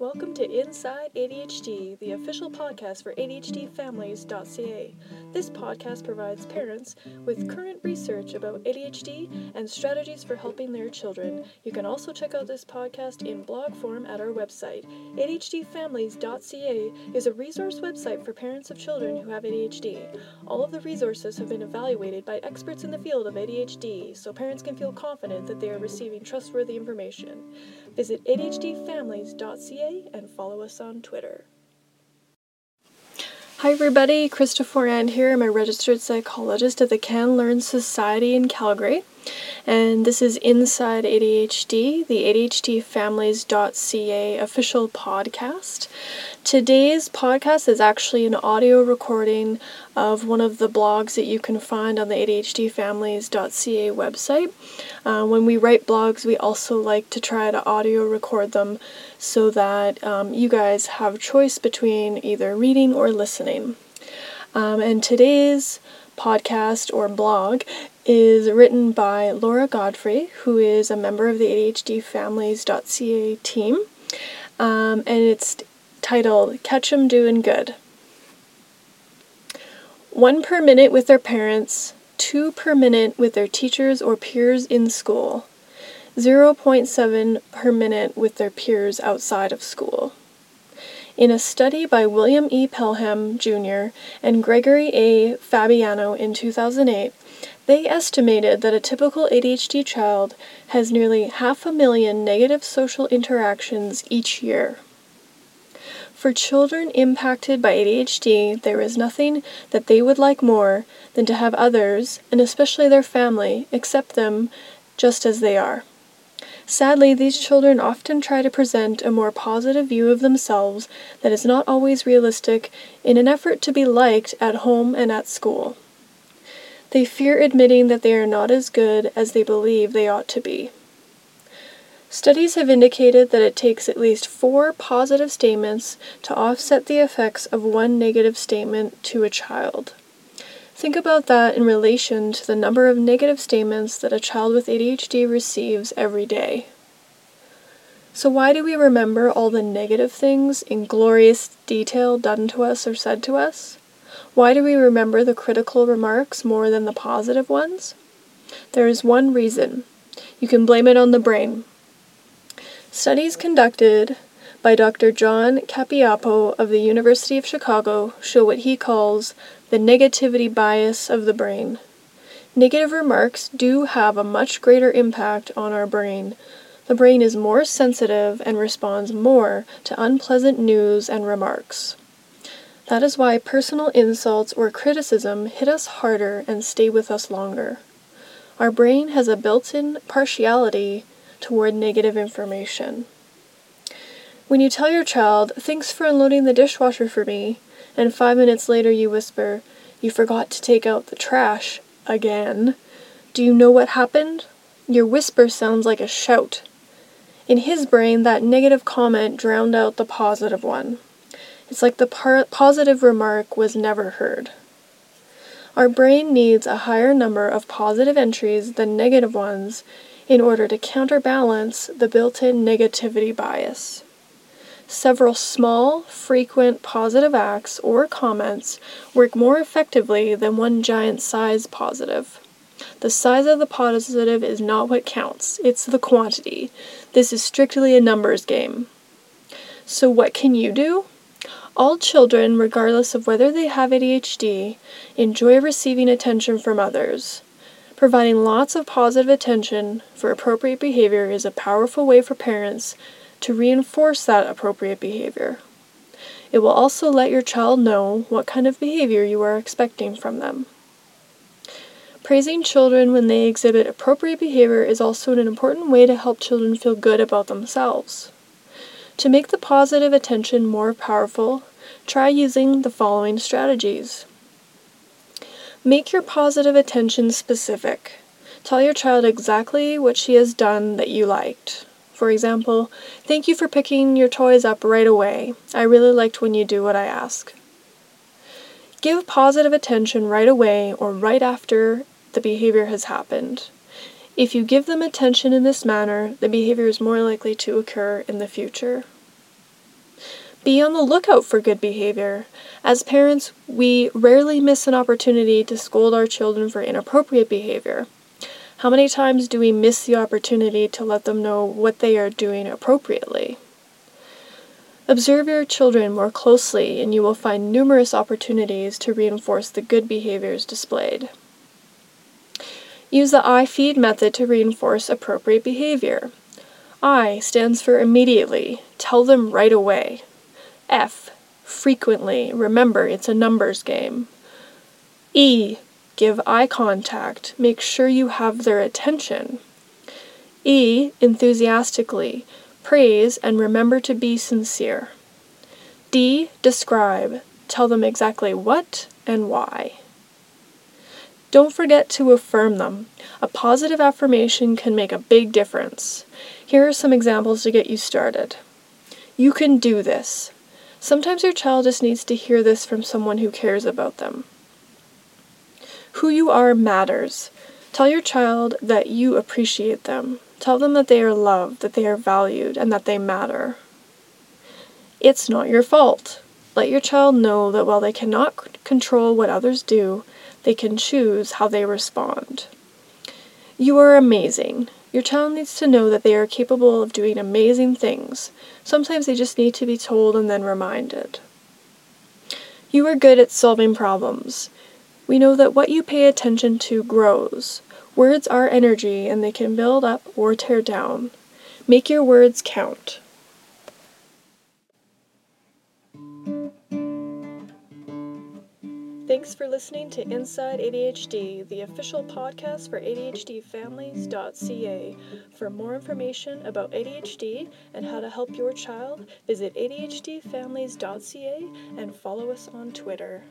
Welcome to Inside ADHD, the official podcast for ADHDfamilies.ca. This podcast provides parents with current research about ADHD and strategies for helping their children. You can also check out this podcast in blog form at our website. ADHDfamilies.ca is a resource website for parents of children who have ADHD. All of the resources have been evaluated by experts in the field of ADHD, so parents can feel confident that they are receiving trustworthy information. Visit ADHDfamilies.ca and follow us on Twitter. Hi everybody, Christopher Rand here. I'm a registered psychologist at the CanLearn Society in Calgary. And this is Inside ADHD, the ADHDfamilies.ca official podcast. Today's podcast is actually an audio recording of one of the blogs that you can find on the ADHDfamilies.ca website. Uh, when we write blogs, we also like to try to audio record them so that um, you guys have choice between either reading or listening. Um, and today's podcast or blog is written by Laura Godfrey, who is a member of the ADHD ADHDfamilies.ca team. Um, and it's titled Catch 'em Doing Good. One per minute with their parents, two per minute with their teachers or peers in school, 0.7 per minute with their peers outside of school. In a study by William E. Pelham Jr. and Gregory A. Fabiano in 2008, they estimated that a typical ADHD child has nearly half a million negative social interactions each year. For children impacted by ADHD, there is nothing that they would like more than to have others, and especially their family, accept them just as they are. Sadly, these children often try to present a more positive view of themselves that is not always realistic in an effort to be liked at home and at school. They fear admitting that they are not as good as they believe they ought to be. Studies have indicated that it takes at least four positive statements to offset the effects of one negative statement to a child. Think about that in relation to the number of negative statements that a child with ADHD receives every day. So, why do we remember all the negative things in glorious detail done to us or said to us? Why do we remember the critical remarks more than the positive ones? There is one reason. You can blame it on the brain. Studies conducted by Dr. John Cacioppo of the University of Chicago show what he calls the negativity bias of the brain. Negative remarks do have a much greater impact on our brain. The brain is more sensitive and responds more to unpleasant news and remarks. That is why personal insults or criticism hit us harder and stay with us longer. Our brain has a built in partiality toward negative information. When you tell your child, Thanks for unloading the dishwasher for me, and five minutes later you whisper, You forgot to take out the trash again, do you know what happened? Your whisper sounds like a shout. In his brain, that negative comment drowned out the positive one. It's like the par- positive remark was never heard. Our brain needs a higher number of positive entries than negative ones in order to counterbalance the built in negativity bias. Several small, frequent positive acts or comments work more effectively than one giant size positive. The size of the positive is not what counts, it's the quantity. This is strictly a numbers game. So, what can you do? All children, regardless of whether they have ADHD, enjoy receiving attention from others. Providing lots of positive attention for appropriate behavior is a powerful way for parents to reinforce that appropriate behavior. It will also let your child know what kind of behavior you are expecting from them. Praising children when they exhibit appropriate behavior is also an important way to help children feel good about themselves. To make the positive attention more powerful, try using the following strategies. Make your positive attention specific. Tell your child exactly what she has done that you liked. For example, thank you for picking your toys up right away. I really liked when you do what I ask. Give positive attention right away or right after the behavior has happened. If you give them attention in this manner, the behavior is more likely to occur in the future. Be on the lookout for good behavior. As parents, we rarely miss an opportunity to scold our children for inappropriate behavior. How many times do we miss the opportunity to let them know what they are doing appropriately? Observe your children more closely, and you will find numerous opportunities to reinforce the good behaviors displayed. Use the I feed method to reinforce appropriate behavior. I stands for immediately, tell them right away. F. Frequently. Remember, it's a numbers game. E. Give eye contact. Make sure you have their attention. E. Enthusiastically. Praise and remember to be sincere. D. Describe. Tell them exactly what and why. Don't forget to affirm them. A positive affirmation can make a big difference. Here are some examples to get you started. You can do this. Sometimes your child just needs to hear this from someone who cares about them. Who you are matters. Tell your child that you appreciate them. Tell them that they are loved, that they are valued, and that they matter. It's not your fault. Let your child know that while they cannot control what others do, they can choose how they respond. You are amazing. Your child needs to know that they are capable of doing amazing things. Sometimes they just need to be told and then reminded. You are good at solving problems. We know that what you pay attention to grows. Words are energy and they can build up or tear down. Make your words count. Thanks for listening to Inside ADHD, the official podcast for ADHDfamilies.ca. For more information about ADHD and how to help your child, visit ADHDfamilies.ca and follow us on Twitter.